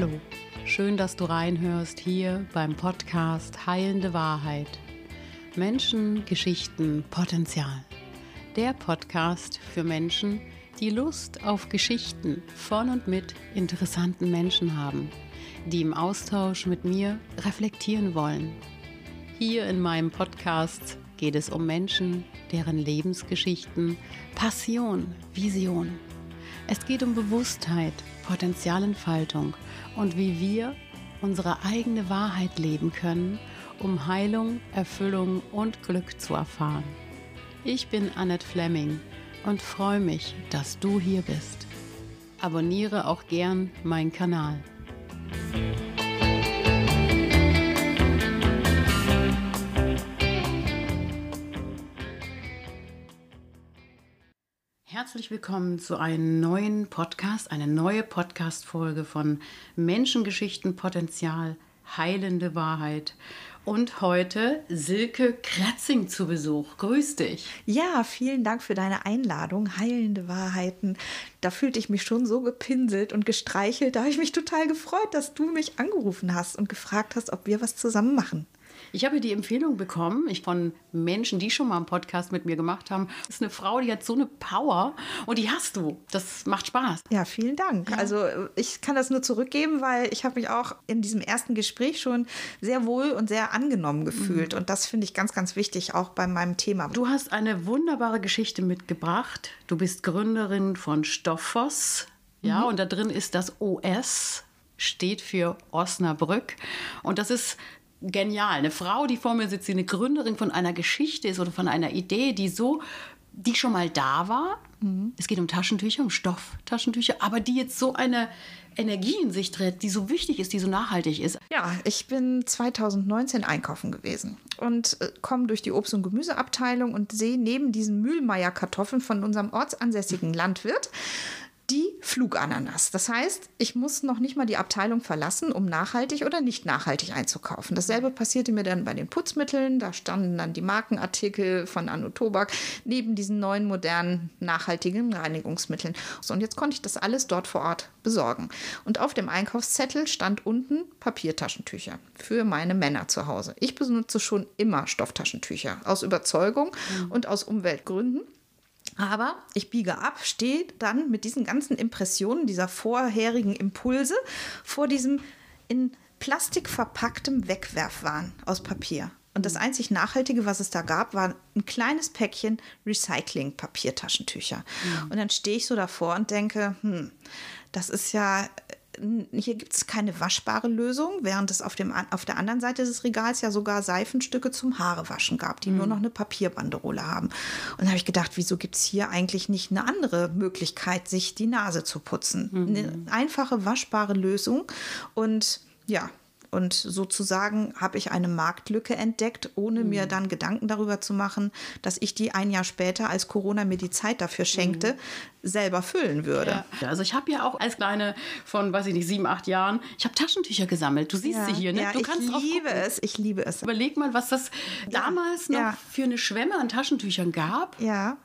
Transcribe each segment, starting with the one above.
Hallo, schön, dass du reinhörst hier beim Podcast Heilende Wahrheit. Menschen, Geschichten, Potenzial. Der Podcast für Menschen, die Lust auf Geschichten von und mit interessanten Menschen haben, die im Austausch mit mir reflektieren wollen. Hier in meinem Podcast geht es um Menschen, deren Lebensgeschichten, Passion, Vision. Es geht um Bewusstheit, Potenzialentfaltung und wie wir unsere eigene Wahrheit leben können, um Heilung, Erfüllung und Glück zu erfahren. Ich bin Annette Fleming und freue mich, dass du hier bist. Abonniere auch gern meinen Kanal. Herzlich willkommen zu einem neuen Podcast, eine neue Podcast-Folge von Menschengeschichten Potenzial, heilende Wahrheit. Und heute Silke Kratzing zu Besuch. Grüß dich. Ja, vielen Dank für deine Einladung. Heilende Wahrheiten. Da fühlte ich mich schon so gepinselt und gestreichelt. Da habe ich mich total gefreut, dass du mich angerufen hast und gefragt hast, ob wir was zusammen machen. Ich habe die Empfehlung bekommen ich von Menschen, die schon mal einen Podcast mit mir gemacht haben. Das ist eine Frau, die hat so eine Power und die hast du. Das macht Spaß. Ja, vielen Dank. Ja. Also ich kann das nur zurückgeben, weil ich habe mich auch in diesem ersten Gespräch schon sehr wohl und sehr angenommen gefühlt. Mhm. Und das finde ich ganz, ganz wichtig, auch bei meinem Thema. Du hast eine wunderbare Geschichte mitgebracht. Du bist Gründerin von Stoffos. Ja, mhm. und da drin ist das OS steht für Osnabrück. Und das ist genial. Eine Frau, die vor mir sitzt, die eine Gründerin von einer Geschichte ist oder von einer Idee, die so, die schon mal da war. Mhm. Es geht um Taschentücher, um Stofftaschentücher, aber die jetzt so eine Energie in sich trägt, die so wichtig ist, die so nachhaltig ist. Ja, ich bin 2019 einkaufen gewesen und äh, komme durch die Obst- und Gemüseabteilung und sehe neben diesen Mühlmeier-Kartoffeln von unserem ortsansässigen Landwirt die Flugananas. Das heißt, ich muss noch nicht mal die Abteilung verlassen, um nachhaltig oder nicht nachhaltig einzukaufen. Dasselbe passierte mir dann bei den Putzmitteln. Da standen dann die Markenartikel von Anno Tobak neben diesen neuen modernen nachhaltigen Reinigungsmitteln. So, und jetzt konnte ich das alles dort vor Ort besorgen. Und auf dem Einkaufszettel stand unten Papiertaschentücher für meine Männer zu Hause. Ich benutze schon immer Stofftaschentücher aus Überzeugung mhm. und aus Umweltgründen. Aber ich biege ab, stehe dann mit diesen ganzen Impressionen, dieser vorherigen Impulse vor diesem in Plastik verpacktem Wegwerfwahn aus Papier. Und das einzig Nachhaltige, was es da gab, war ein kleines Päckchen Recycling-Papiertaschentücher. Mhm. Und dann stehe ich so davor und denke, hm, das ist ja hier gibt es keine waschbare Lösung, während es auf, dem, auf der anderen Seite des Regals ja sogar Seifenstücke zum Haarewaschen gab, die mhm. nur noch eine Papierbanderole haben. Und da habe ich gedacht, wieso gibt es hier eigentlich nicht eine andere Möglichkeit, sich die Nase zu putzen? Mhm. Eine einfache, waschbare Lösung. Und ja, und sozusagen habe ich eine Marktlücke entdeckt, ohne mhm. mir dann Gedanken darüber zu machen, dass ich die ein Jahr später, als Corona mir die Zeit dafür schenkte, mhm. selber füllen würde. Ja. Also ich habe ja auch als Kleine von, weiß ich nicht, sieben, acht Jahren, ich habe Taschentücher gesammelt. Du siehst ja. sie hier, ne? Ja, du kannst ich liebe es, ich liebe es. Überleg mal, was das damals noch für eine Schwemme an Taschentüchern gab. Ja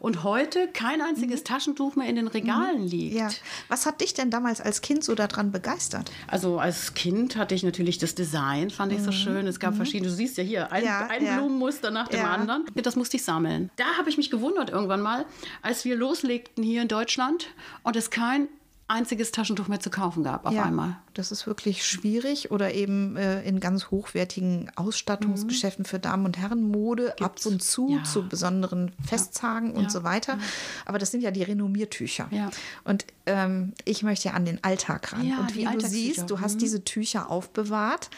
und heute kein einziges mhm. Taschentuch mehr in den Regalen mhm. liegt. Ja. Was hat dich denn damals als Kind so daran begeistert? Also als Kind hatte ich natürlich das Design, fand ich so mhm. schön. Es gab mhm. verschiedene, du siehst ja hier, ein, ja, ein ja. Blumenmuster nach dem ja. anderen. Das musste ich sammeln. Da habe ich mich gewundert irgendwann mal, als wir loslegten hier in Deutschland und es kein einziges Taschentuch mehr zu kaufen gab auf ja, einmal. Das ist wirklich schwierig oder eben äh, in ganz hochwertigen Ausstattungsgeschäften mhm. für Damen- und Herrenmode Gibt's. ab und zu ja. zu besonderen Festtagen ja. und so weiter. Aber das sind ja die Renommiertücher. Und ähm, ich möchte ja an den Alltag ran. und wie du siehst, du hast mhm. diese Tücher aufbewahrt.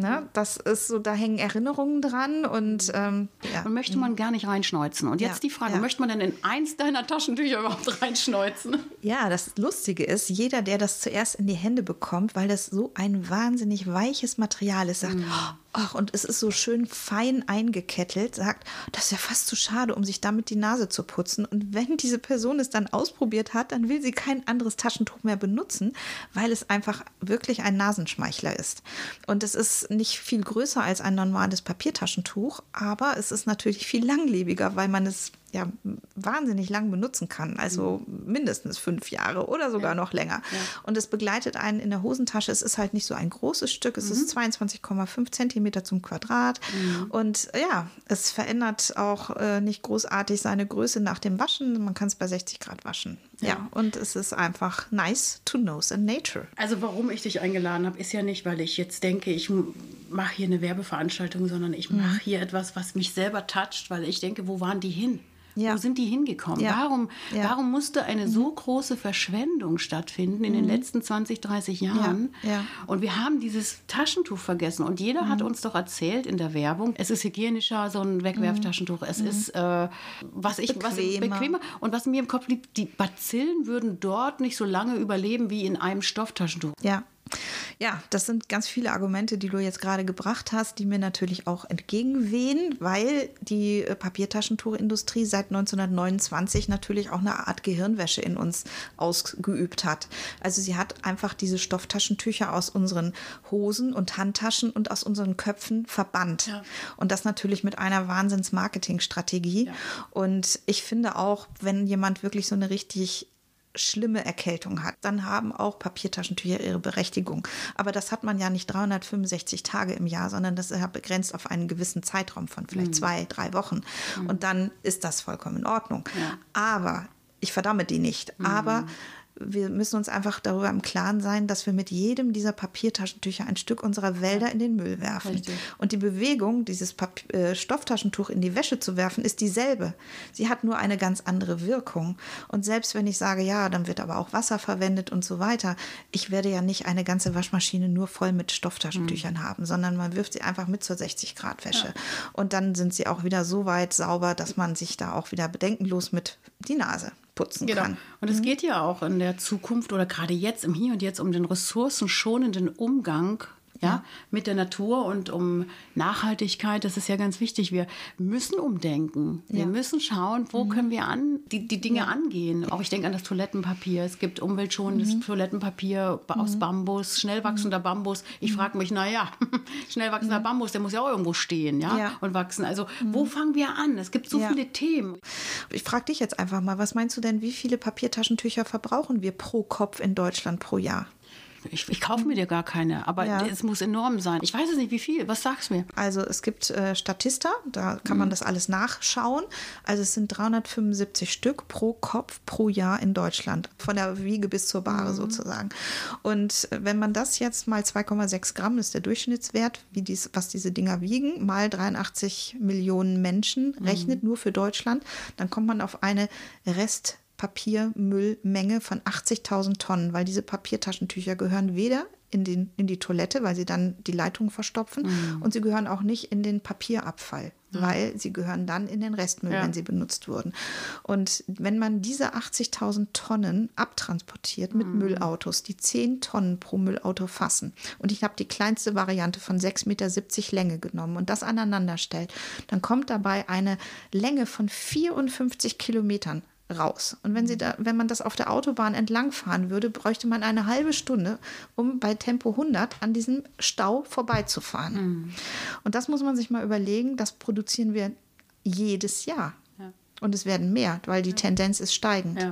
Ne? Das ist so, da hängen Erinnerungen dran und ähm, ja. Und möchte man gar nicht reinschneuzen. Und jetzt ja, die Frage, ja. möchte man denn in eins deiner Taschentücher überhaupt reinschneuzen? Ja, das Lustige ist, jeder, der das zuerst in die Hände bekommt, weil das so ein wahnsinnig weiches Material ist, sagt, mhm. Ach, und es ist so schön fein eingekettelt, sagt, das ist ja fast zu schade, um sich damit die Nase zu putzen. Und wenn diese Person es dann ausprobiert hat, dann will sie kein anderes Taschentuch mehr benutzen, weil es einfach wirklich ein Nasenschmeichler ist. Und es ist nicht viel größer als ein normales Papiertaschentuch, aber es ist natürlich viel langlebiger, weil man es ja, wahnsinnig lang benutzen kann. Also mhm. mindestens fünf Jahre oder sogar ja. noch länger. Ja. Und es begleitet einen in der Hosentasche. Es ist halt nicht so ein großes Stück. Es mhm. ist 22,5 Zentimeter zum Quadrat. Mhm. Und ja, es verändert auch äh, nicht großartig seine Größe nach dem Waschen. Man kann es bei 60 Grad waschen. Ja. ja. und es ist einfach nice to nose in nature. Also warum ich dich eingeladen habe, ist ja nicht, weil ich jetzt denke, ich mache hier eine Werbeveranstaltung, sondern ich mache mhm. hier etwas, was mich selber toucht, weil ich denke, wo waren die hin? Ja. Wo sind die hingekommen? Ja. Warum, ja. warum musste eine mhm. so große Verschwendung stattfinden in mhm. den letzten 20, 30 Jahren? Und wir haben dieses Taschentuch vergessen. Und jeder mhm. hat uns doch erzählt in der Werbung, es ist hygienischer, so ein Wegwerftaschentuch. Es mhm. ist, äh, was ich, bequemer. was bequemer. Und was mir im Kopf liegt, die Bazillen würden dort nicht so lange überleben wie in einem Stofftaschentuch. Ja. Ja, das sind ganz viele Argumente, die du jetzt gerade gebracht hast, die mir natürlich auch entgegenwehen, weil die äh, Papiertaschentuchindustrie seit 1929 natürlich auch eine Art Gehirnwäsche in uns ausgeübt hat. Also sie hat einfach diese Stofftaschentücher aus unseren Hosen und Handtaschen und aus unseren Köpfen verbannt. Ja. Und das natürlich mit einer Wahnsinns-Marketingstrategie. Ja. Und ich finde auch, wenn jemand wirklich so eine richtig schlimme Erkältung hat, dann haben auch Papiertaschentücher ihre Berechtigung. Aber das hat man ja nicht 365 Tage im Jahr, sondern das ist ja begrenzt auf einen gewissen Zeitraum von vielleicht mhm. zwei, drei Wochen. Mhm. Und dann ist das vollkommen in Ordnung. Ja. Aber ich verdamme die nicht. Mhm. Aber wir müssen uns einfach darüber im Klaren sein, dass wir mit jedem dieser Papiertaschentücher ein Stück unserer Wälder in den Müll werfen. Richtig. Und die Bewegung, dieses Papier, äh, Stofftaschentuch in die Wäsche zu werfen, ist dieselbe. Sie hat nur eine ganz andere Wirkung. Und selbst wenn ich sage, ja, dann wird aber auch Wasser verwendet und so weiter, ich werde ja nicht eine ganze Waschmaschine nur voll mit Stofftaschentüchern mhm. haben, sondern man wirft sie einfach mit zur 60 Grad Wäsche. Ja. Und dann sind sie auch wieder so weit sauber, dass man sich da auch wieder bedenkenlos mit die Nase putzen genau. kann. Und es mhm. geht ja auch in der Zukunft oder gerade jetzt im Hier und Jetzt um den ressourcenschonenden Umgang ja, mit der Natur und um Nachhaltigkeit. Das ist ja ganz wichtig. Wir müssen umdenken. Wir ja. müssen schauen, wo mhm. können wir an, die, die Dinge ja. angehen. Auch ich denke an das Toilettenpapier. Es gibt umweltschonendes mhm. Toilettenpapier aus mhm. Bambus, schnell wachsender mhm. Bambus. Ich frage mich, naja, schnell wachsender mhm. Bambus, der muss ja auch irgendwo stehen, ja, ja. und wachsen. Also, wo fangen wir an? Es gibt so viele Themen. Ich frage dich jetzt einfach mal, was meinst du denn, wie viele Papiertaschentücher verbrauchen wir pro Kopf in Deutschland pro Jahr? Ich, ich kaufe mir dir gar keine, aber ja. es muss enorm sein. Ich weiß es nicht, wie viel. Was sagst du mir? Also es gibt äh, Statista, da kann mhm. man das alles nachschauen. Also es sind 375 Stück pro Kopf pro Jahr in Deutschland, von der Wiege bis zur Bahre mhm. sozusagen. Und äh, wenn man das jetzt mal 2,6 Gramm ist der Durchschnittswert, wie dies, was diese Dinger wiegen, mal 83 Millionen Menschen rechnet, mhm. nur für Deutschland, dann kommt man auf eine Rest Papiermüllmenge von 80.000 Tonnen, weil diese Papiertaschentücher gehören weder in, den, in die Toilette, weil sie dann die Leitung verstopfen, mhm. und sie gehören auch nicht in den Papierabfall, mhm. weil sie gehören dann in den Restmüll, ja. wenn sie benutzt wurden. Und wenn man diese 80.000 Tonnen abtransportiert mit mhm. Müllautos, die 10 Tonnen pro Müllauto fassen, und ich habe die kleinste Variante von 6,70 Meter Länge genommen und das aneinander stellt, dann kommt dabei eine Länge von 54 Kilometern raus. Und wenn, sie da, wenn man das auf der Autobahn entlangfahren würde, bräuchte man eine halbe Stunde, um bei Tempo 100 an diesem Stau vorbeizufahren. Mhm. Und das muss man sich mal überlegen, das produzieren wir jedes Jahr. Und es werden mehr, weil die Tendenz ist steigend. Ja.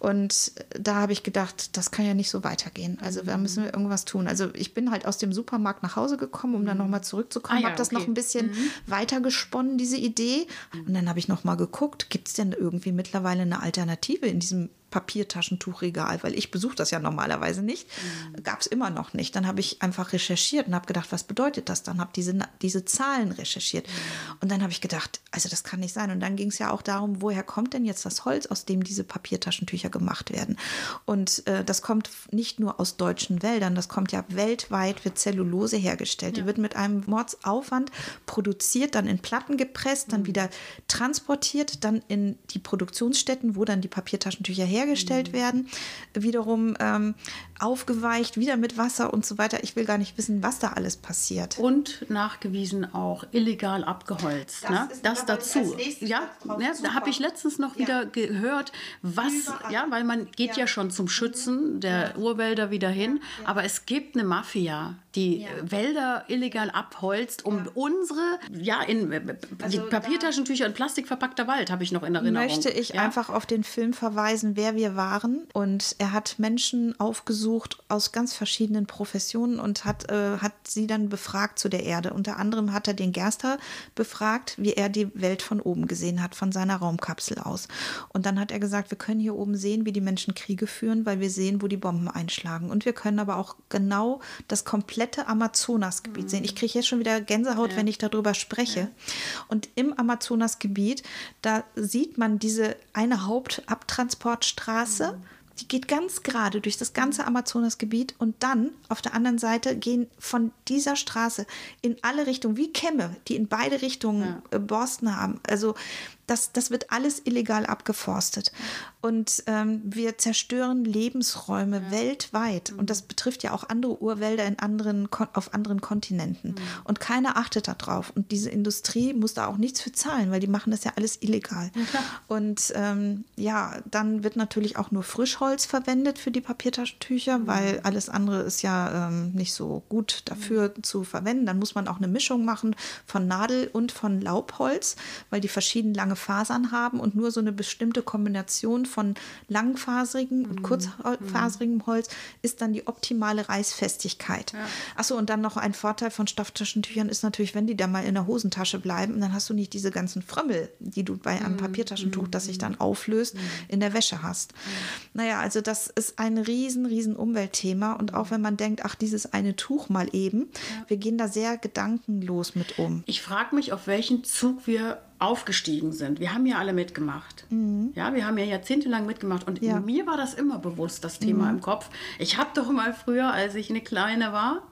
Und da habe ich gedacht, das kann ja nicht so weitergehen. Also da müssen wir irgendwas tun. Also ich bin halt aus dem Supermarkt nach Hause gekommen, um dann nochmal zurückzukommen. Ah, ja, habe das okay. noch ein bisschen mhm. weiter gesponnen, diese Idee. Und dann habe ich nochmal geguckt, gibt es denn irgendwie mittlerweile eine Alternative in diesem Papiertaschentuchregal, weil ich besuche das ja normalerweise nicht, mhm. gab es immer noch nicht. Dann habe ich einfach recherchiert und habe gedacht, was bedeutet das dann? Habe diese, diese Zahlen recherchiert. Mhm. Und dann habe ich gedacht, also das kann nicht sein. Und dann ging es ja auch darum, woher kommt denn jetzt das Holz, aus dem diese Papiertaschentücher gemacht werden? Und äh, das kommt nicht nur aus deutschen Wäldern, das kommt ja weltweit, wird Zellulose hergestellt. Ja. Die wird mit einem Mordsaufwand produziert, dann in Platten gepresst, dann mhm. wieder transportiert, dann in die Produktionsstätten, wo dann die Papiertaschentücher hergestellt hergestellt mhm. werden. Wiederum ähm, aufgeweicht, wieder mit Wasser und so weiter. Ich will gar nicht wissen, was da alles passiert. Und nachgewiesen auch illegal abgeholzt. Das ne? ist das dazu. Ja, drauf. ne, da habe ich letztens noch Ja. wieder gehört, was, Überall. ja, weil man geht ja, Ja. schon zum Schützen der Urwälder wieder hin, aber es gibt eine Mafia, die Ja. Wälder illegal abholzt, um unsere, ja, in äh, Also die Papiertaschentücher in Plastik verpackter Wald, habe ich noch in Erinnerung. möchte ich ja? einfach auf den Film verweisen, wer wir waren. Und er hat Menschen aufgesucht aus ganz verschiedenen Professionen und hat, äh, hat sie dann befragt zu der Erde. Unter anderem hat er den Gerster befragt, wie er die Welt von oben gesehen hat, von seiner Raumkapsel aus. Und dann hat er gesagt, wir können hier oben sehen, wie die Menschen Kriege führen, weil wir sehen, wo die Bomben einschlagen. Und wir können aber auch genau das komplette Amazonasgebiet sehen. Ich kriege jetzt schon wieder Gänsehaut, wenn ich darüber spreche. Und im Amazonasgebiet, da sieht man diese eine Hauptabtransportstraße. Die geht ganz gerade durch das ganze Amazonasgebiet und dann auf der anderen Seite gehen von dieser Straße in alle Richtungen, wie Kämme, die in beide Richtungen äh, Borsten haben. Also das, das wird alles illegal abgeforstet. Und ähm, wir zerstören Lebensräume weltweit. Und das betrifft ja auch andere Urwälder in anderen, auf anderen Kontinenten. Und keiner achtet darauf. Und diese Industrie muss da auch nichts für zahlen, weil die machen das ja alles illegal. Und ähm, ja, dann wird natürlich auch nur Frischholz verwendet für die Papiertaschentücher, weil alles andere ist ja ähm, nicht so gut dafür zu verwenden. Dann muss man auch eine Mischung machen von Nadel und von Laubholz, weil die verschieden lange Fasern haben und nur so eine bestimmte Kombination von langfaserigem und kurzfaserigem Holz ist dann die optimale Reißfestigkeit. Achso, und dann noch ein Vorteil von Stofftaschentüchern ist natürlich, wenn die da mal in der Hosentasche bleiben, dann hast du nicht diese ganzen Frömmel, die du bei einem Papiertaschentuch, das sich dann auflöst, in der Wäsche hast. Naja, also das ist ein riesen, riesen Umweltthema und auch wenn man denkt, ach, dieses eine Tuch mal eben, wir gehen da sehr gedankenlos mit um. Ich frage mich, auf welchen Zug wir aufgestiegen sind. Wir haben ja alle mitgemacht. Ja, wir haben ja jahrzehntelang mitgemacht und Mhm. Ja. Mhm. mir war das immer bewusst, das Thema im Kopf. Ich habe doch mal früher, als ich eine Kleine war,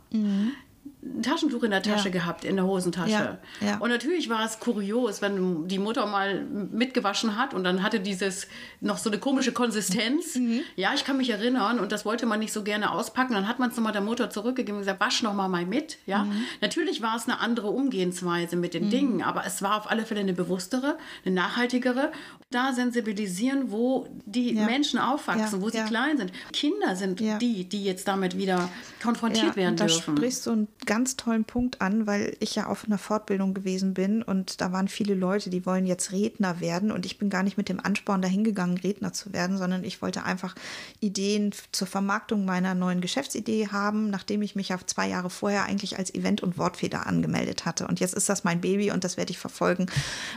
ein Taschentuch in der Tasche Mhm. Ja. gehabt, in der Hosentasche. Ja, ja. Und natürlich war es kurios, wenn die Mutter mal mitgewaschen hat und dann hatte dieses noch so eine komische Konsistenz. Mhm. Ja, ich kann mich erinnern und das wollte man nicht so gerne auspacken. Dann hat man es nochmal der Mutter zurückgegeben und gesagt, wasch noch mal mal mit. Ja, Mhm. natürlich war es eine andere Umgehensweise mit den Dingen, aber es war auf alle Fälle eine bewusstere, eine nachhaltigere. Da sensibilisieren, wo die. Menschen aufwachsen, wo sie klein sind. Kinder sind die, die jetzt damit wieder konfrontiert werden da dürfen. sprichst du einen ganz tollen Punkt an, weil ich ja auf einer Fortbildung gewesen bin und da waren viele Leute, die wollen jetzt Redner werden und ich bin gar nicht mit dem Ansporn dahin gegangen, Redner zu werden, sondern ich wollte einfach Ideen zur Vermarktung meiner neuen Geschäftsidee haben, nachdem ich mich auf zwei Jahre vorher eigentlich als Event- und Wortfeder angemeldet hatte. Und jetzt ist das mein Baby und das werde ich verfolgen.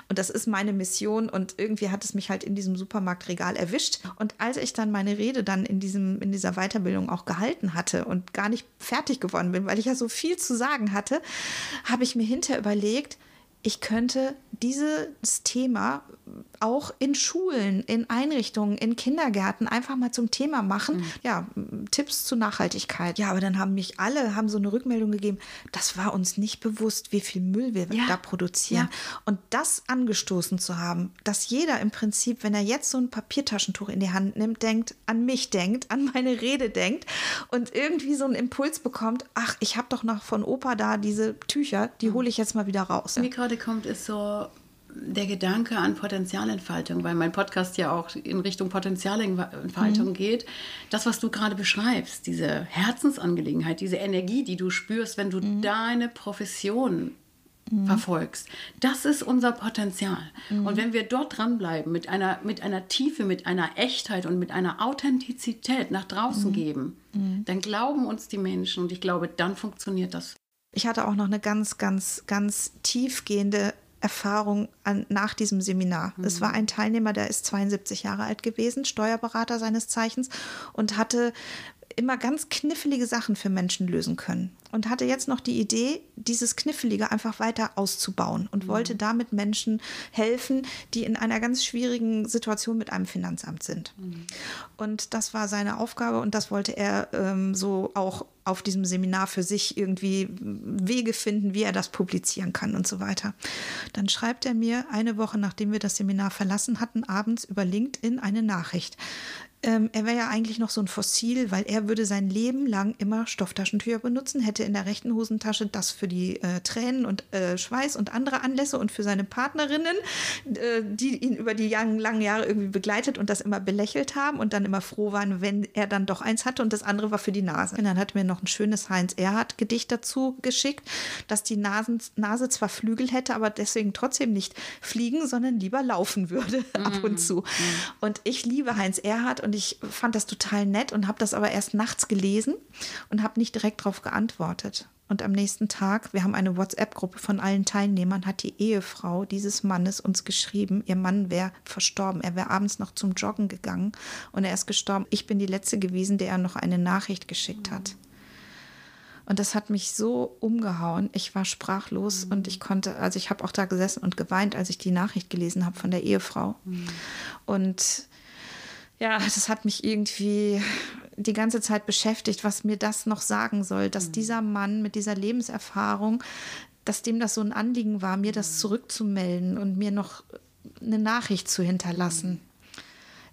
Und das ist meine Mission und irgendwie hat es mich halt in diesem Supermarktregal erwischt. Und als ich dann meine Rede dann in, diesem, in dieser Weiterbildung auch gehalten hatte und gar nicht fertig geworden bin, weil ich ja so viel zu sagen hatte, habe ich mir hinterher überlegt, ich könnte dieses Thema auch in Schulen, in Einrichtungen, in Kindergärten einfach mal zum Thema machen. Ja, m, Tipps zu Nachhaltigkeit. Ja, aber dann haben mich alle, haben so eine Rückmeldung gegeben, das war uns nicht bewusst, wie viel Müll wir Ja. da produzieren. Und das angestoßen zu haben, dass jeder im Prinzip, wenn er jetzt so ein Papiertaschentuch in die Hand nimmt, denkt, an mich denkt, an meine Rede denkt und irgendwie so einen Impuls bekommt, ach, ich habe doch noch von Opa da diese Tücher, die hole ich jetzt mal wieder raus. mir gerade kommt, ist so der Gedanke an Potenzialentfaltung, weil mein Podcast ja auch in Richtung Potenzialentfaltung geht. Das, was du gerade beschreibst, diese Herzensangelegenheit, diese Energie, die du spürst, wenn du deine Profession verfolgst, das ist unser Potenzial. Und wenn wir dort dranbleiben, mit einer, mit einer Tiefe, mit einer Echtheit und mit einer Authentizität nach draußen geben, dann glauben uns die Menschen und ich glaube, dann funktioniert das. Ich hatte auch noch eine ganz, ganz, ganz tiefgehende Erfahrung an, nach diesem Seminar. Es war ein Teilnehmer, der ist 72 Jahre alt gewesen, Steuerberater seines Zeichens und hatte immer ganz knifflige Sachen für Menschen lösen können und hatte jetzt noch die Idee, dieses Knifflige einfach weiter auszubauen und wollte damit Menschen helfen, die in einer ganz schwierigen Situation mit einem Finanzamt sind. Und das war seine Aufgabe und das wollte er ähm, so auch auf diesem Seminar für sich irgendwie Wege finden, wie er das publizieren kann und so weiter. Dann schreibt er mir eine Woche, nachdem wir das Seminar verlassen hatten, abends über LinkedIn eine Nachricht. Ähm, er wäre ja eigentlich noch so ein Fossil, weil er würde sein Leben lang immer Stofftaschentücher benutzen, hätte in der rechten Hosentasche das für die äh, Tränen und äh, Schweiß und andere Anlässe und für seine Partnerinnen, äh, die ihn über die langen, langen Jahre irgendwie begleitet und das immer belächelt haben und dann immer froh waren, wenn er dann doch eins hatte und das andere war für die Nase. Und dann hat mir noch ein schönes Heinz Erhardt Gedicht dazu geschickt, dass die Nasen, Nase zwar Flügel hätte, aber deswegen trotzdem nicht fliegen, sondern lieber laufen würde ab und zu. Und ich liebe Heinz Erhardt und ich fand das total nett und habe das aber erst nachts gelesen und habe nicht direkt darauf geantwortet. Und am nächsten Tag, wir haben eine WhatsApp-Gruppe von allen Teilnehmern, hat die Ehefrau dieses Mannes uns geschrieben, ihr Mann wäre verstorben. Er wäre abends noch zum Joggen gegangen und er ist gestorben. Ich bin die Letzte gewesen, der er noch eine Nachricht geschickt hat. Und das hat mich so umgehauen. Ich war sprachlos mhm. und ich konnte, also ich habe auch da gesessen und geweint, als ich die Nachricht gelesen habe von der Ehefrau. Mhm. Und ja, das hat mich irgendwie die ganze Zeit beschäftigt, was mir das noch sagen soll, dass mhm. dieser Mann mit dieser Lebenserfahrung, dass dem das so ein Anliegen war, mir das zurückzumelden und mir noch eine Nachricht zu hinterlassen.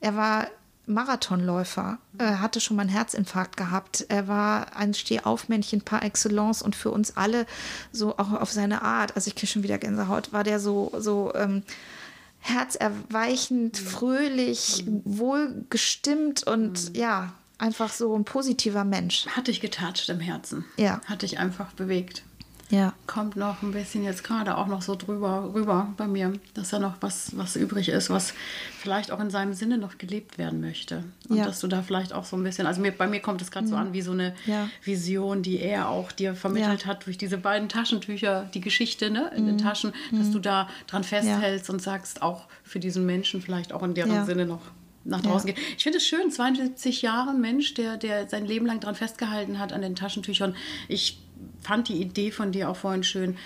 Er war Marathonläufer, er hatte schon mal einen Herzinfarkt gehabt. Er war ein Stehaufmännchen par excellence und für uns alle so auch auf seine Art, also ich kriege schon wieder Gänsehaut, war der so, so ähm, herzerweichend, fröhlich, wohlgestimmt und mhm. ja, einfach so ein positiver Mensch. Hat dich getatscht im Herzen. Ja. Hat dich einfach bewegt. Ja. Kommt noch ein bisschen jetzt gerade auch noch so drüber rüber bei mir, dass da noch was, was übrig ist, was vielleicht auch in seinem Sinne noch gelebt werden möchte. Und ja. dass du da vielleicht auch so ein bisschen, also mir, bei mir kommt es gerade mhm. so an wie so eine ja. Vision, die er auch dir vermittelt hat durch diese beiden Taschentücher, die Geschichte ne, in mhm. den Taschen, dass mhm. du da dran festhältst und sagst, auch für diesen Menschen vielleicht auch in deren Sinne noch nach draußen ja. geht. Ich finde es schön, 72 Jahre Mensch, der, der sein Leben lang dran festgehalten hat an den Taschentüchern. Ich fand die Idee von dir auch vorhin schön,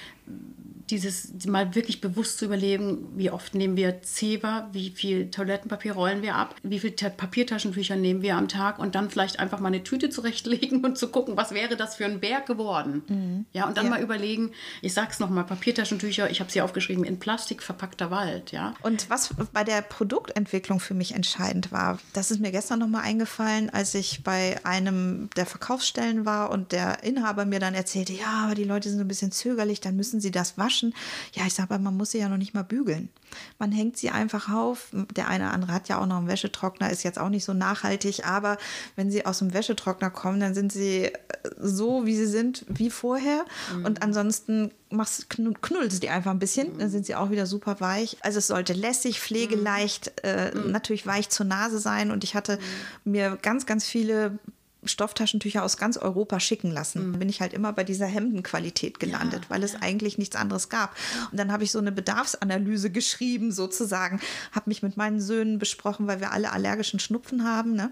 dieses mal wirklich bewusst zu überlegen, wie oft nehmen wir Zewa, wie viel Toilettenpapier rollen wir ab, wie viel Papiertaschentücher nehmen wir am Tag und dann vielleicht einfach mal eine Tüte zurechtlegen und zu gucken, was wäre das für ein Berg geworden. Mhm. Ja, und dann ja. mal überlegen, ich sag's nochmal, Papiertaschentücher, ich habe sie aufgeschrieben, in Plastik verpackter Wald, ja. Und was bei der Produktentwicklung für mich entscheidend war, das ist mir gestern nochmal eingefallen, als ich bei einem der Verkaufsstellen war und der Inhaber mir dann erzählte, ja, aber die Leute sind ein bisschen zögerlich, dann müssen sie das waschen waschen. Ja, ich sage, man muss sie ja noch nicht mal bügeln. Man hängt sie einfach auf. Der eine oder andere hat ja auch noch einen Wäschetrockner, ist jetzt auch nicht so nachhaltig, aber wenn sie aus dem Wäschetrockner kommen, dann sind sie äh, so, wie sie sind, wie vorher. Mhm. Und ansonsten machst, knullst die einfach ein bisschen, mhm. dann sind sie auch wieder super weich. Also es sollte lässig, pflegeleicht, mhm. äh, mhm. natürlich weich zur Nase sein. Und ich hatte mhm. mir ganz, ganz viele Stofftaschentücher aus ganz Europa schicken lassen. Mhm. Bin ich halt immer bei dieser Hemdenqualität gelandet, ja, weil es ja. eigentlich nichts anderes gab. Und dann habe ich so eine Bedarfsanalyse geschrieben, sozusagen, habe mich mit meinen Söhnen besprochen, weil wir alle allergischen Schnupfen haben. Ne?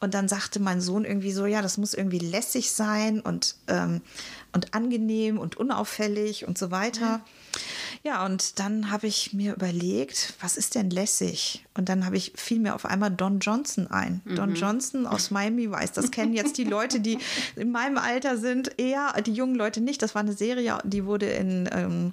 Und dann sagte mein Sohn irgendwie so, ja, das muss irgendwie lässig sein und, ähm, und angenehm und unauffällig und so weiter. Ja. Ja, und dann habe ich mir überlegt, was ist denn lässig? Und dann habe ich fiel mir auf einmal Don Johnson ein. Mhm. Don Johnson aus Miami Vice. Das kennen jetzt die Leute, die in meinem Alter sind, eher die jungen Leute nicht. Das war eine Serie, die wurde in ähm,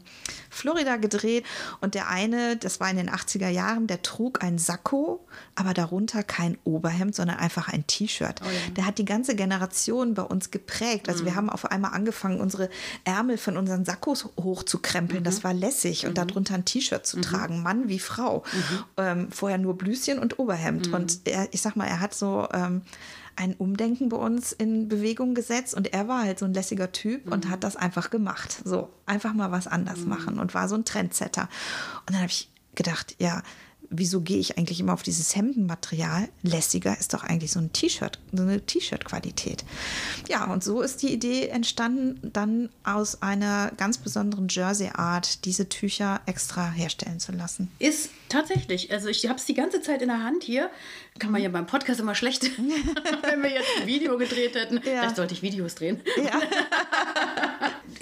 Florida gedreht. Und der eine, das war in den 80er Jahren, der trug ein Sakko, aber darunter kein Oberhemd, sondern einfach ein T-Shirt. Oh ja. Der hat die ganze Generation bei uns geprägt. Also mhm. wir haben auf einmal angefangen, unsere Ärmel von unseren Sakkos hochzukrempeln. Mhm. Das war lässig. Mhm. Und darunter ein T-Shirt zu mhm. tragen, Mann wie Frau. Mhm. Ähm, vorher nur Blüschen und Oberhemd. Mhm. Und er, ich sag mal, er hat so ähm, ein Umdenken bei uns in Bewegung gesetzt und er war halt so ein lässiger Typ mhm. und hat das einfach gemacht. So, einfach mal was anders mhm. machen und war so ein Trendsetter. Und dann habe ich gedacht, ja, wieso gehe ich eigentlich immer auf dieses Hemdenmaterial? Lässiger ist doch eigentlich so ein T-Shirt, so eine T-Shirt-Qualität. Ja, und so ist die Idee entstanden, dann aus einer ganz besonderen Jersey-Art diese Tücher extra herstellen zu lassen. Ist tatsächlich, also ich habe es die ganze Zeit in der Hand hier. Kann man ja beim Podcast immer schlecht, wenn wir jetzt ein Video gedreht hätten. Ja. Vielleicht sollte ich Videos drehen. Ja.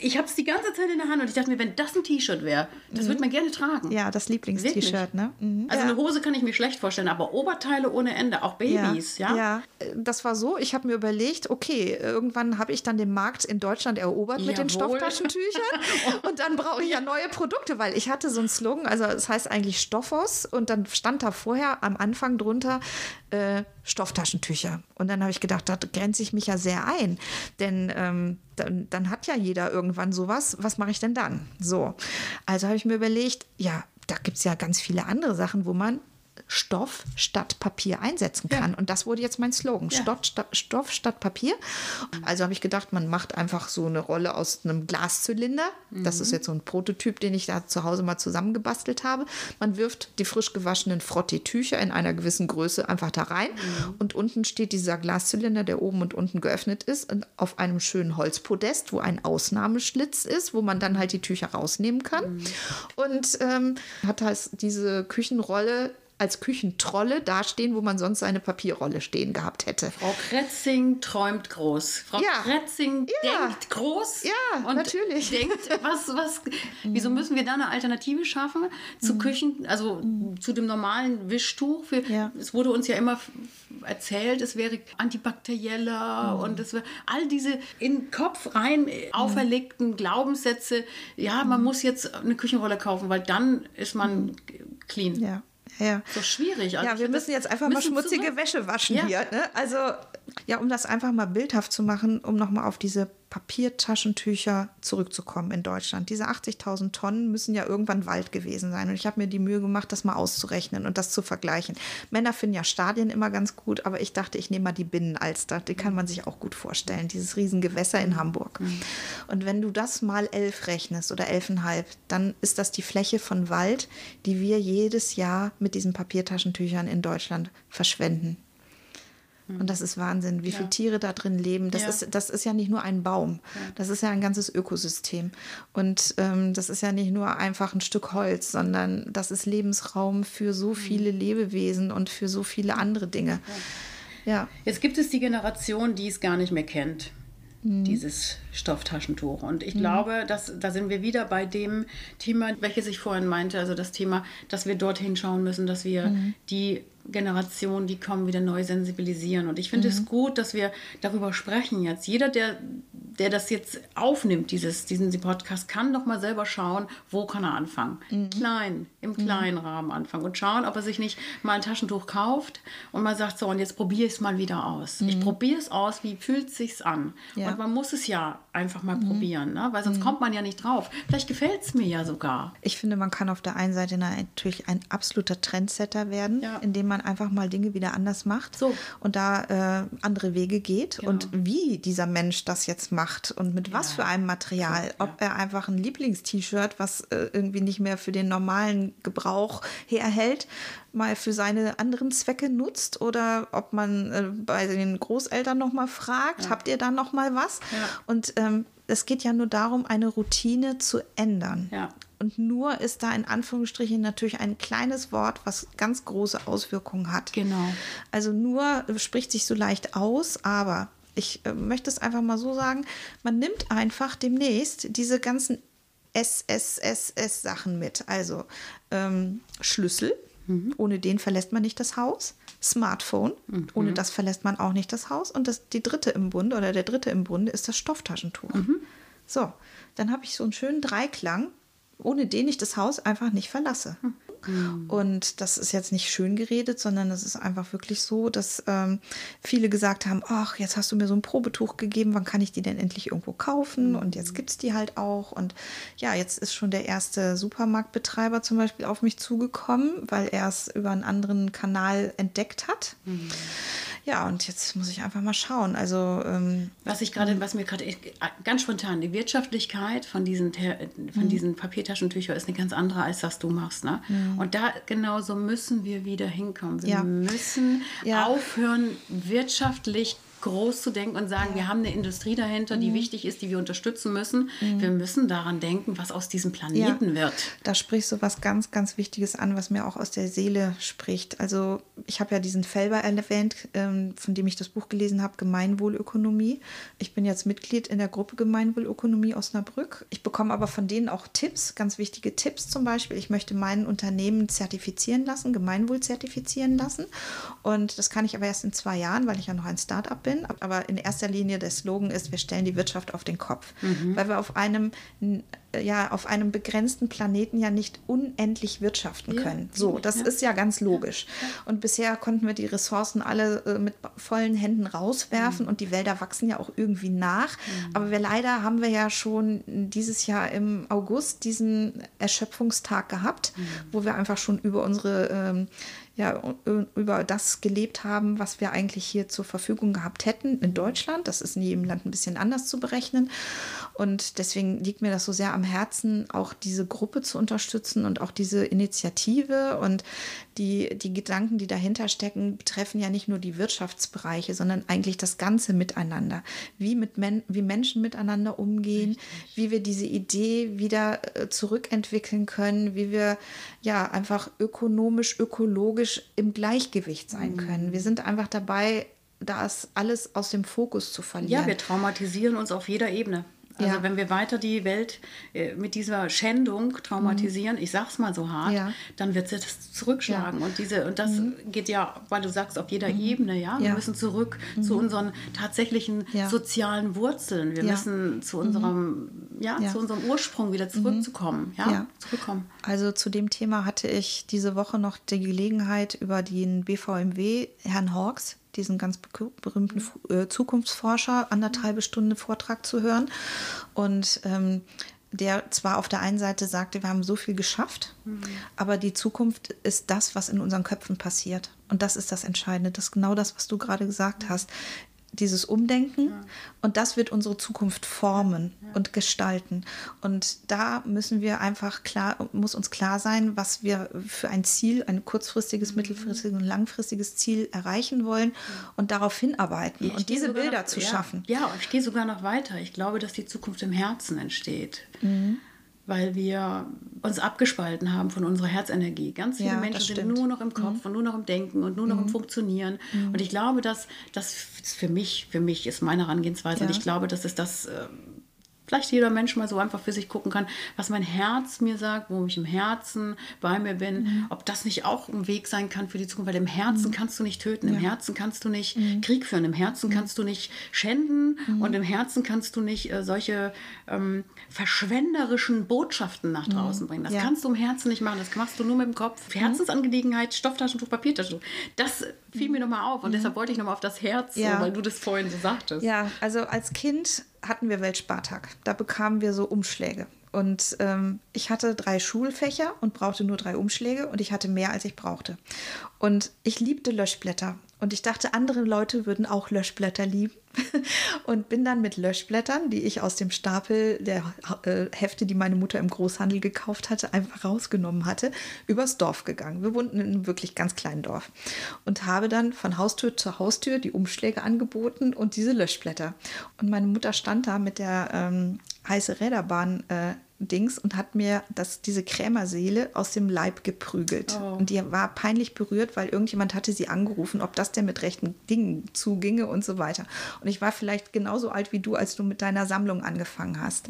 ich habe es die ganze Zeit in der Hand und ich dachte mir, wenn das ein T-Shirt wäre, das mhm. würde man gerne tragen. Ja, das Lieblings-T-Shirt, ne? Mhm. Also ja. eine Hose kann ich mir schlecht vorstellen, aber Oberteile ohne Ende, auch Babys, ja? Ja, ja. das war so, ich habe mir überlegt, okay, irgendwann habe ich dann den Markt in Deutschland erobert Jawohl. mit den Stofftaschentüchern und dann brauche ich ja neue Produkte, weil ich hatte so einen Slogan, also es das heißt eigentlich Stoffos und dann stand da vorher am Anfang drunter äh, Stofftaschentücher. Und dann habe ich gedacht, da grenze ich mich ja sehr ein. Denn ähm, dann, dann hat ja jeder irgendwann sowas. Was mache ich denn dann? So. Also habe ich mir überlegt, ja, da gibt es ja ganz viele andere Sachen, wo man Stoff statt Papier einsetzen kann. Ja. Und das wurde jetzt mein Slogan. Ja. Stoff, sta Stoff, statt Papier. Also habe ich gedacht, man macht einfach so eine Rolle aus einem Glaszylinder. Mhm. Das ist mhm. jetzt so ein Prototyp, den ich da zu Hause mal zusammengebastelt habe. Man wirft die frisch gewaschenen Frottee-Tücher in einer gewissen Größe einfach da rein. Mhm. Und unten steht dieser Glaszylinder, der oben und unten geöffnet ist, auf einem schönen Holzpodest, wo ein Ausnahmeschlitz ist, wo man dann halt die Tücher rausnehmen kann. Mhm. Und ähm, hat halt diese Küchenrolle als Küchentrolle dastehen, wo man sonst seine Papierrolle stehen gehabt hätte. Frau Kretzing träumt groß. Frau ja. Kretzing ja. denkt groß. Ja, und natürlich. Denkt, was, was, wieso müssen wir da eine Alternative schaffen zu mhm. Küchen, also mhm. zu dem normalen Wischtuch? Für, ja. Es wurde uns ja immer erzählt, es wäre antibakterieller mhm. und es wäre all diese in den Kopf rein auferlegten Glaubenssätze. Ja, man muss jetzt eine Küchenrolle kaufen, weil dann ist man clean. Ja ja. So schwierig. Also ja, wir müssen jetzt einfach mal schmutzige zurück. Wäsche waschen ja. hier. Ne? Also, ja, um das einfach mal bildhaft zu machen, um nochmal auf diese Papiertaschentücher zurückzukommen in Deutschland. Diese 80.000 Tonnen müssen ja irgendwann Wald gewesen sein. Und ich habe mir die Mühe gemacht, das mal auszurechnen und das zu vergleichen. Männer finden ja Stadien immer ganz gut, aber ich dachte, ich nehme mal die Binnenalster. Die kann man sich auch gut vorstellen, dieses Riesengewässer in Hamburg. Mhm. Und wenn du das mal elf rechnest oder elfeinhalb, dann ist das die Fläche von Wald, die wir jedes Jahr mit diesen Papiertaschentüchern in Deutschland verschwenden. Und das ist Wahnsinn, wie ja. viele Tiere da drin leben. Das, ja. ist, das ist ja nicht nur ein Baum, ja. das ist ja ein ganzes Ökosystem. Und ähm, das ist ja nicht nur einfach ein Stück Holz, sondern das ist Lebensraum für so mhm. viele Lebewesen und für so viele andere Dinge. Ja. Jetzt gibt es die Generation, die es gar nicht mehr kennt mhm. dieses Stofftaschentuch. Und ich mhm. glaube, dass, da sind wir wieder bei dem Thema, welches ich vorhin meinte, also das Thema, dass wir dorthin schauen müssen, dass wir mhm. die Generationen, die kommen, wieder neu sensibilisieren. Und ich finde mhm. es gut, dass wir darüber sprechen jetzt. Jeder, der, der das jetzt aufnimmt, dieses, diesen Podcast, kann doch mal selber schauen, wo kann er anfangen. Mhm. Klein, im mhm. kleinen mhm. Rahmen anfangen und schauen, ob er sich nicht mal ein Taschentuch kauft und mal sagt, so, und jetzt probiere ich es mal wieder aus. Ich mhm. probiere es aus, wie fühlt es sich an? Ja. Und man muss es ja einfach mal mhm. probieren, ne? weil sonst kommt man ja nicht drauf. Vielleicht gefällt es mir ja sogar. Ich finde, man kann auf der einen Seite natürlich ein absoluter Trendsetter werden, ja. indem man einfach mal Dinge wieder anders macht so. und da äh, andere Wege geht genau. und wie dieser Mensch das jetzt macht und mit ja. was für einem Material. So, Ob er einfach ein Lieblingst-T-Shirt, was äh, irgendwie nicht mehr für den normalen Gebrauch herhält, mal für seine anderen Zwecke nutzt oder ob man äh, bei den Großeltern noch mal fragt, ja. habt ihr da noch mal was? Ja. Und ähm, es geht ja nur darum, eine Routine zu ändern. Ja. Und nur ist da in Anführungsstrichen natürlich ein kleines Wort, was ganz große Auswirkungen hat. Genau. Also nur spricht sich so leicht aus, aber ich äh, möchte es einfach mal so sagen, man nimmt einfach demnächst diese ganzen SSSS-Sachen mit. Also ähm, Schlüssel, mhm. ohne den verlässt man nicht das Haus. Smartphone, mhm. ohne das verlässt man auch nicht das Haus. Und das, die dritte im Bunde oder der dritte im Bunde ist das Stofftaschentuch. Mhm. So, dann habe ich so einen schönen Dreiklang ohne den ich das Haus einfach nicht verlasse. Mhm. Und das ist jetzt nicht schön geredet, sondern es ist einfach wirklich so, dass ähm, viele gesagt haben, ach, jetzt hast du mir so ein Probetuch gegeben, wann kann ich die denn endlich irgendwo kaufen? Mhm. Und jetzt gibt es die halt auch. Und ja, jetzt ist schon der erste Supermarktbetreiber zum Beispiel auf mich zugekommen, weil er es über einen anderen Kanal entdeckt hat. Mhm. Ja, und jetzt muss ich einfach mal schauen. Also ähm, was ich gerade, was mir gerade ganz spontan, die Wirtschaftlichkeit von diesen von mhm. diesen Papiertaschentüchern ist eine ganz andere als was du machst. Ne? Mhm. Und da genauso müssen wir wieder hinkommen. Wir ja. müssen aufhören, wirtschaftlich groß zu denken und sagen, ja. wir haben eine Industrie dahinter, die mhm. wichtig ist, die wir unterstützen müssen. Mhm. Wir müssen daran denken, was aus diesem Planeten ja. wird. Da sprichst du was ganz, ganz Wichtiges an, was mir auch aus der Seele spricht. Also ich habe ja diesen Felber erwähnt, ähm, von dem ich das Buch gelesen habe, Gemeinwohlökonomie. Ich bin jetzt Mitglied in der Gruppe Gemeinwohlökonomie Osnabrück. Ich bekomme aber von denen auch Tipps, ganz wichtige Tipps zum Beispiel. Ich möchte mein Unternehmen zertifizieren lassen, Gemeinwohl zertifizieren lassen. Und das kann ich aber erst in zwei Jahren, weil ich ja noch ein Start-up bin bin, aber in erster Linie der Slogan ist, wir stellen die Wirtschaft auf den Kopf, mhm. weil wir auf einem ja auf einem begrenzten Planeten ja nicht unendlich wirtschaften Ja, können. So, das ist ja ganz logisch. Und bisher konnten wir die Ressourcen alle äh, mit vollen Händen rauswerfen und die Wälder wachsen ja auch irgendwie nach. Aber wir leider haben wir ja schon dieses Jahr im August diesen Erschöpfungstag gehabt, wo wir einfach schon über unsere ähm, ja, über das gelebt haben, was wir eigentlich hier zur Verfügung gehabt hätten in Deutschland. Das ist in jedem Land ein bisschen anders zu berechnen. Und deswegen liegt mir das so sehr am Herzen, auch diese Gruppe zu unterstützen und auch diese Initiative. Und die, die Gedanken, die dahinter stecken, betreffen ja nicht nur die Wirtschaftsbereiche, sondern eigentlich das ganze Miteinander. Wie, mit Men wie Menschen miteinander umgehen, wie wir diese Idee wieder äh, zurückentwickeln können, wie wir ja einfach ökonomisch, ökologisch im Gleichgewicht sein können. Wir sind einfach dabei, das alles aus dem Fokus zu verlieren. Ja, wir traumatisieren uns auf jeder Ebene. Also Ja. wenn wir weiter die Welt äh, mit dieser Schändung traumatisieren, ich sag's mal so hart, Mhm. Ja. dann wird sie das zurückschlagen. Und diese und das geht ja, weil du sagst, auf jeder Ebene, ja. Wir Mhm. Ja. Mhm. müssen zurück zu unseren tatsächlichen Ja. sozialen Wurzeln. Wir Ja. Mhm. müssen zu unserem, ja, Ja. zu unserem Ursprung wieder zurückzukommen. Ja? Ja. zurückkommen. Also zu dem Thema hatte ich diese Woche noch die Gelegenheit, über den BVMW, Herrn Hawks, diesen ganz be- berühmten äh, Zukunftsforscher, anderthalb Stunde Vortrag zu hören. Und ähm, der zwar auf der einen Seite sagte, wir haben so viel geschafft, aber die Zukunft ist das, was in unseren Köpfen passiert. Und das ist das Entscheidende. Das ist genau das, was du gerade gesagt hast. Dieses Umdenken und das wird unsere Zukunft formen und gestalten. Und da müssen wir einfach klar, muss uns klar sein, was wir für ein Ziel, ein kurzfristiges, mittelfristiges und langfristiges Ziel erreichen wollen und darauf hinarbeiten Ich und diese Bilder noch, zu ja, schaffen. Ja, ich gehe sogar noch weiter. Ich glaube, dass die Zukunft im Herzen entsteht. Mhm. Weil wir uns abgespalten haben von unserer Herzenergie. Ganz viele Ja, Menschen sind. Mhm. nur noch im Kopf und nur noch im Denken und nur noch im Funktionieren. Und ich glaube, dass das für mich, für mich ist meine Herangehensweise. Und Ja. ich glaube, dass es das ähm, vielleicht jeder Mensch mal so einfach für sich gucken kann, was mein Herz mir sagt, wo ich im Herzen bei mir bin, Mhm. ob das nicht auch ein Weg sein kann für die Zukunft, weil im Herzen kannst du nicht töten, im Herzen kannst du nicht Mhm. Krieg führen, im Herzen kannst du nicht schänden und im Herzen kannst du nicht äh, solche ähm, verschwenderischen Botschaften nach draußen bringen. Das Mhm. Ja. kannst du im Herzen nicht machen, das machst du nur mit dem Kopf. Herzensangelegenheit, Stofftaschentuch, Papiertaschentuch. Das fiel mir nochmal auf und deshalb wollte ich nochmal auf das Herz, Mhm. Ja. so, weil du das vorhin so sagtest. Ja, also als Kind hatten wir Weltspartag. Da bekamen wir so Umschläge. Und ähm, ich hatte drei Schulfächer und brauchte nur drei Umschläge und ich hatte mehr, als ich brauchte. Und ich liebte Löschblätter. Und ich dachte, andere Leute würden auch Löschblätter lieben. und bin dann mit Löschblättern, die ich aus dem Stapel der äh, Hefte, die meine Mutter im Großhandel gekauft hatte, einfach rausgenommen hatte, übers Dorf gegangen. Wir wohnten in einem wirklich ganz kleinen Dorf. Und habe dann von Haustür zu Haustür die Umschläge angeboten und diese Löschblätter. Und meine Mutter stand da mit der ähm, heiße Räderbahn äh, und hat mir das, diese Krämerseele aus dem Leib geprügelt. Und die war peinlich berührt, weil irgendjemand hatte sie angerufen, ob das denn mit rechten Dingen zuginge und so weiter. Und ich war vielleicht genauso alt wie du, als du mit deiner Sammlung angefangen hast.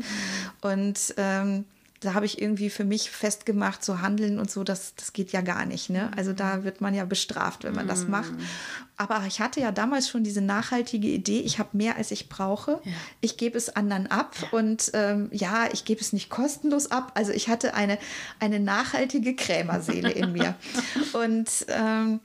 Und ähm, da habe ich irgendwie für mich festgemacht, so handeln und so, das, das geht ja gar nicht. Ne? Also da wird man ja bestraft, wenn man das macht. Aber ich hatte ja damals schon diese nachhaltige Idee, ich habe mehr, als ich brauche. Ich gebe es anderen ab und ähm, ja, ich gebe es nicht kostenlos ab. Also ich hatte eine, eine nachhaltige Krämerseele in mir. Und ähm,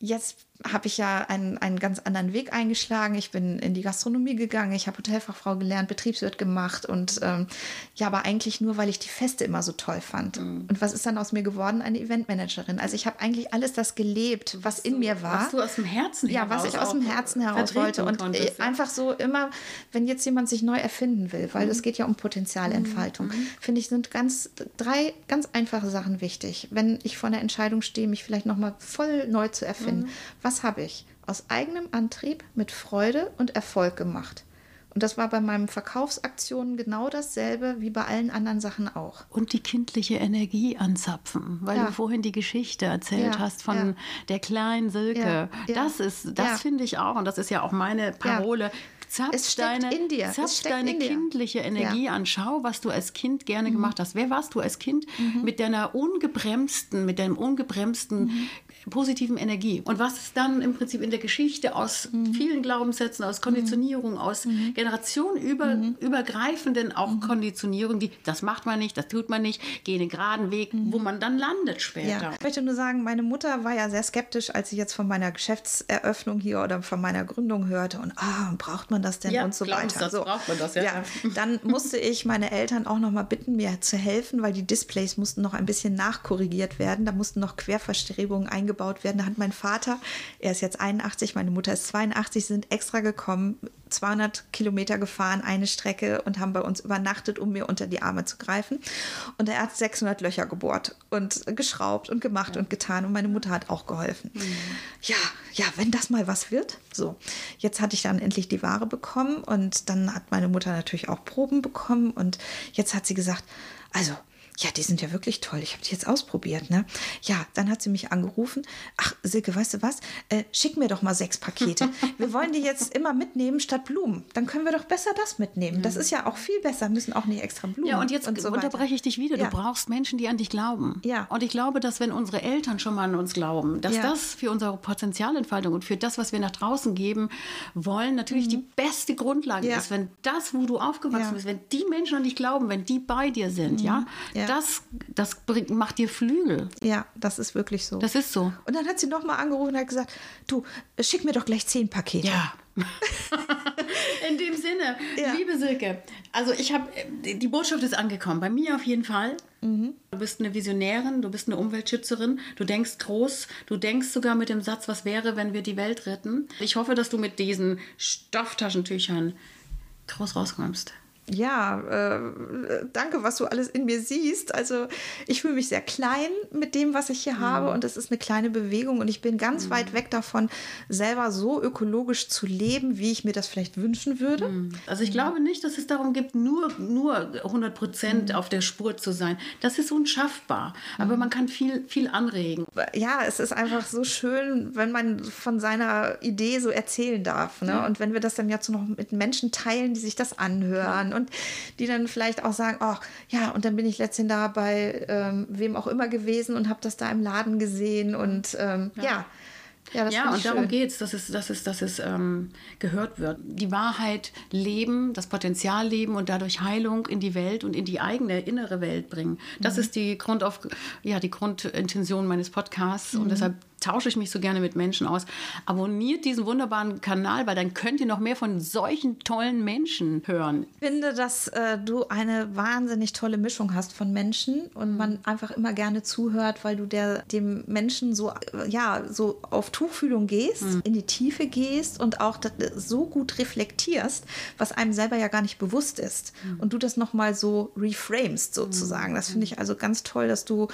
jetzt habe ich ja einen, einen ganz anderen Weg eingeschlagen. Ich bin in die Gastronomie gegangen, ich habe Hotelfachfrau gelernt, Betriebswirt gemacht und ähm, ja, aber eigentlich nur, weil ich die Feste immer so toll fand. Und was ist dann aus mir geworden? Eine Eventmanagerin. Also ich habe eigentlich alles das gelebt, was in mir war. Was du aus dem Herzen Ja, was heraus ich aus dem Herzen heraus wollte. Und konntest, äh, ja. einfach so immer, wenn jetzt jemand sich neu erfinden will, weil es geht ja um Potenzialentfaltung, finde ich, sind ganz drei ganz einfache Sachen wichtig. Wenn ich vor einer Entscheidung stehe, mich vielleicht nochmal voll neu zu erfinden, was habe ich aus eigenem Antrieb mit Freude und Erfolg gemacht? Und das war bei meinen Verkaufsaktionen genau dasselbe wie bei allen anderen Sachen auch. Und die kindliche Energie anzapfen, weil Ja. du vorhin die Geschichte erzählt Ja, hast von ja. der kleinen Silke. Das ist, das finde ich auch, und das ist ja auch meine Parole. Zapf Es deine, in dir. Zapf deine in dir. kindliche Energie Ja. Mhm. an. Schau, was du als Kind gerne gemacht hast. Wer warst du als Kind mit deiner ungebremsten, mit deinem ungebremsten Mhm. Positiven Energie. Und was ist dann im Prinzip in der Geschichte aus mhm. vielen Glaubenssätzen, aus Konditionierung, mhm. aus mhm. generationenübergreifenden auch mhm. Konditionierung, die das macht man nicht, das tut man nicht, geh den geraden Weg, mhm. wo man dann landet später. Ja. Ich möchte nur sagen, meine Mutter war ja sehr skeptisch, als sie jetzt von meiner Geschäftseröffnung hier oder von meiner Gründung hörte und ah, braucht man das denn ja, und so weiter. So. braucht man das, ja. ja. Dann musste ich meine Eltern auch noch mal bitten, mir zu helfen, weil die Displays mussten noch ein bisschen nachkorrigiert werden. Da mussten noch Querverstrebungen eingebaut werden. Da hat mein Vater, er ist jetzt 81, meine Mutter ist 82, sind extra gekommen, 200 Kilometer gefahren, eine Strecke und haben bei uns übernachtet, um mir unter die Arme zu greifen. Und er hat 600 Löcher gebohrt und geschraubt und gemacht ja. und getan. Und meine Mutter hat auch geholfen. Mhm. Ja, ja, wenn das mal was wird. So, jetzt hatte ich dann endlich die Ware bekommen und dann hat meine Mutter natürlich auch Proben bekommen. Und jetzt hat sie gesagt, also ja, die sind ja wirklich toll. Ich habe die jetzt ausprobiert, ne? Ja, dann hat sie mich angerufen. Ach, Silke, weißt du was? Äh, schick mir doch mal sechs Pakete. Wir wollen die jetzt immer mitnehmen statt Blumen. Dann können wir doch besser das mitnehmen. Das ist ja auch viel besser, müssen auch nicht extra Blumen. Ja, und jetzt und so unterbreche ich dich wieder. Du brauchst Menschen, die an dich glauben. Ja. Und ich glaube, dass wenn unsere Eltern schon mal an uns glauben, dass ja. das für unsere Potenzialentfaltung und für das, was wir nach draußen geben wollen, natürlich mhm. die beste Grundlage ja. ist. Wenn das, wo du aufgewachsen bist, wenn die Menschen an dich glauben, wenn die bei dir sind, mhm. ja, das, das bringt, macht dir Flügel. Ja, das ist wirklich so. Das ist so. Und dann hat sie nochmal angerufen und hat gesagt, du, schick mir doch gleich zehn Pakete. Ja. In dem Sinne, ja. liebe Silke, also ich habe, die Botschaft ist angekommen, bei mir auf jeden Fall. Mhm. Du bist eine Visionärin, du bist eine Umweltschützerin, du denkst groß, du denkst sogar mit dem Satz, was wäre, wenn wir die Welt retten. Ich hoffe, dass du mit diesen Stofftaschentüchern groß rauskommst ja, äh, danke, was du alles in mir siehst. Also ich fühle mich sehr klein mit dem, was ich hier mhm. habe und es ist eine kleine Bewegung und ich bin ganz mhm. weit weg davon, selber so ökologisch zu leben, wie ich mir das vielleicht wünschen würde. Mhm. Also ich glaube nicht, dass es darum geht, nur, nur 100 Prozent mhm. auf der Spur zu sein. Das ist unschaffbar, aber mhm. man kann viel, viel anregen. Ja, es ist einfach so schön, wenn man von seiner Idee so erzählen darf. Ne? Und wenn wir das dann jetzt noch mit Menschen teilen, die sich das anhören und die dann vielleicht auch sagen, ach ja, und dann bin ich letztendlich da bei ähm, wem auch immer gewesen und habe das da im Laden gesehen und ähm, ja. ja. Ja, ja und darum geht es, dass es, dass es, dass es ähm, gehört wird. Die Wahrheit leben, das Potenzial leben und dadurch Heilung in die Welt und in die eigene innere Welt bringen. Das mhm. ist die, Grundauf ja, die Grundintention meines Podcasts mhm. und deshalb tausche ich mich so gerne mit Menschen aus. Abonniert diesen wunderbaren Kanal, weil dann könnt ihr noch mehr von solchen tollen Menschen hören. Ich finde, dass äh, du eine wahnsinnig tolle Mischung hast von Menschen und man einfach immer gerne zuhört, weil du der, dem Menschen so, äh, ja, so auf Tuchfühlung gehst, mhm. in die Tiefe gehst und auch so gut reflektierst, was einem selber ja gar nicht bewusst ist. Mhm. Und du das nochmal so reframest sozusagen. Das finde ich also ganz toll, dass du,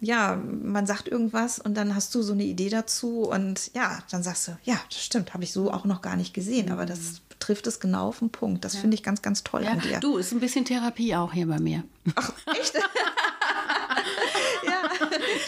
ja, man sagt irgendwas und dann hast du so eine Idee dazu und ja, dann sagst du, ja, das stimmt, habe ich so auch noch gar nicht gesehen, aber das trifft es genau auf den Punkt. Das ja. finde ich ganz, ganz toll ja. an dir. Du, ist ein bisschen Therapie auch hier bei mir. Ach, echt? ja.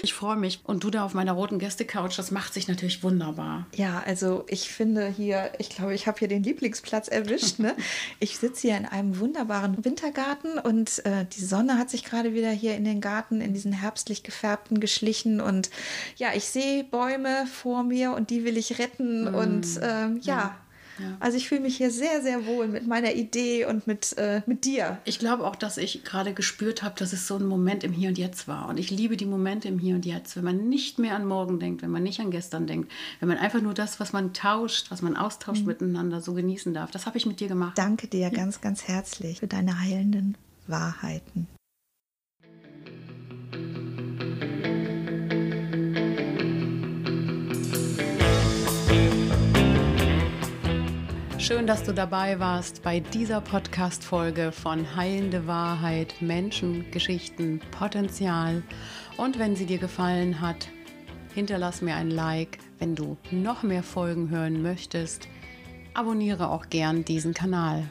Ich freue mich. Und du da auf meiner roten Gästecouch, das macht sich natürlich wunderbar. Ja, also ich finde hier, ich glaube, ich habe hier den Lieblingsplatz erwischt. Ne? Ich sitze hier in einem wunderbaren Wintergarten und äh, die Sonne hat sich gerade wieder hier in den Garten, in diesen herbstlich gefärbten geschlichen. Und ja, ich sehe Bäume vor mir und die will ich retten. Mm. Und ähm, ja. Ja also ich fühle mich hier sehr, sehr wohl mit meiner Idee und mit, äh, mit dir. Ich glaube auch, dass ich gerade gespürt habe, dass es so ein Moment im Hier und Jetzt war. Und ich liebe die Momente im Hier und Jetzt, wenn man nicht mehr an morgen denkt, wenn man nicht an gestern denkt, wenn man einfach nur das, was man tauscht, was man austauscht mhm. miteinander, so genießen darf. Das habe ich mit dir gemacht. Danke dir ja. ganz, ganz herzlich für deine heilenden Wahrheiten. Schön, dass du dabei warst bei dieser Podcast-Folge von Heilende Wahrheit, Menschen, Geschichten, Potenzial. Und wenn sie dir gefallen hat, hinterlass mir ein Like. Wenn du noch mehr Folgen hören möchtest, abonniere auch gern diesen Kanal.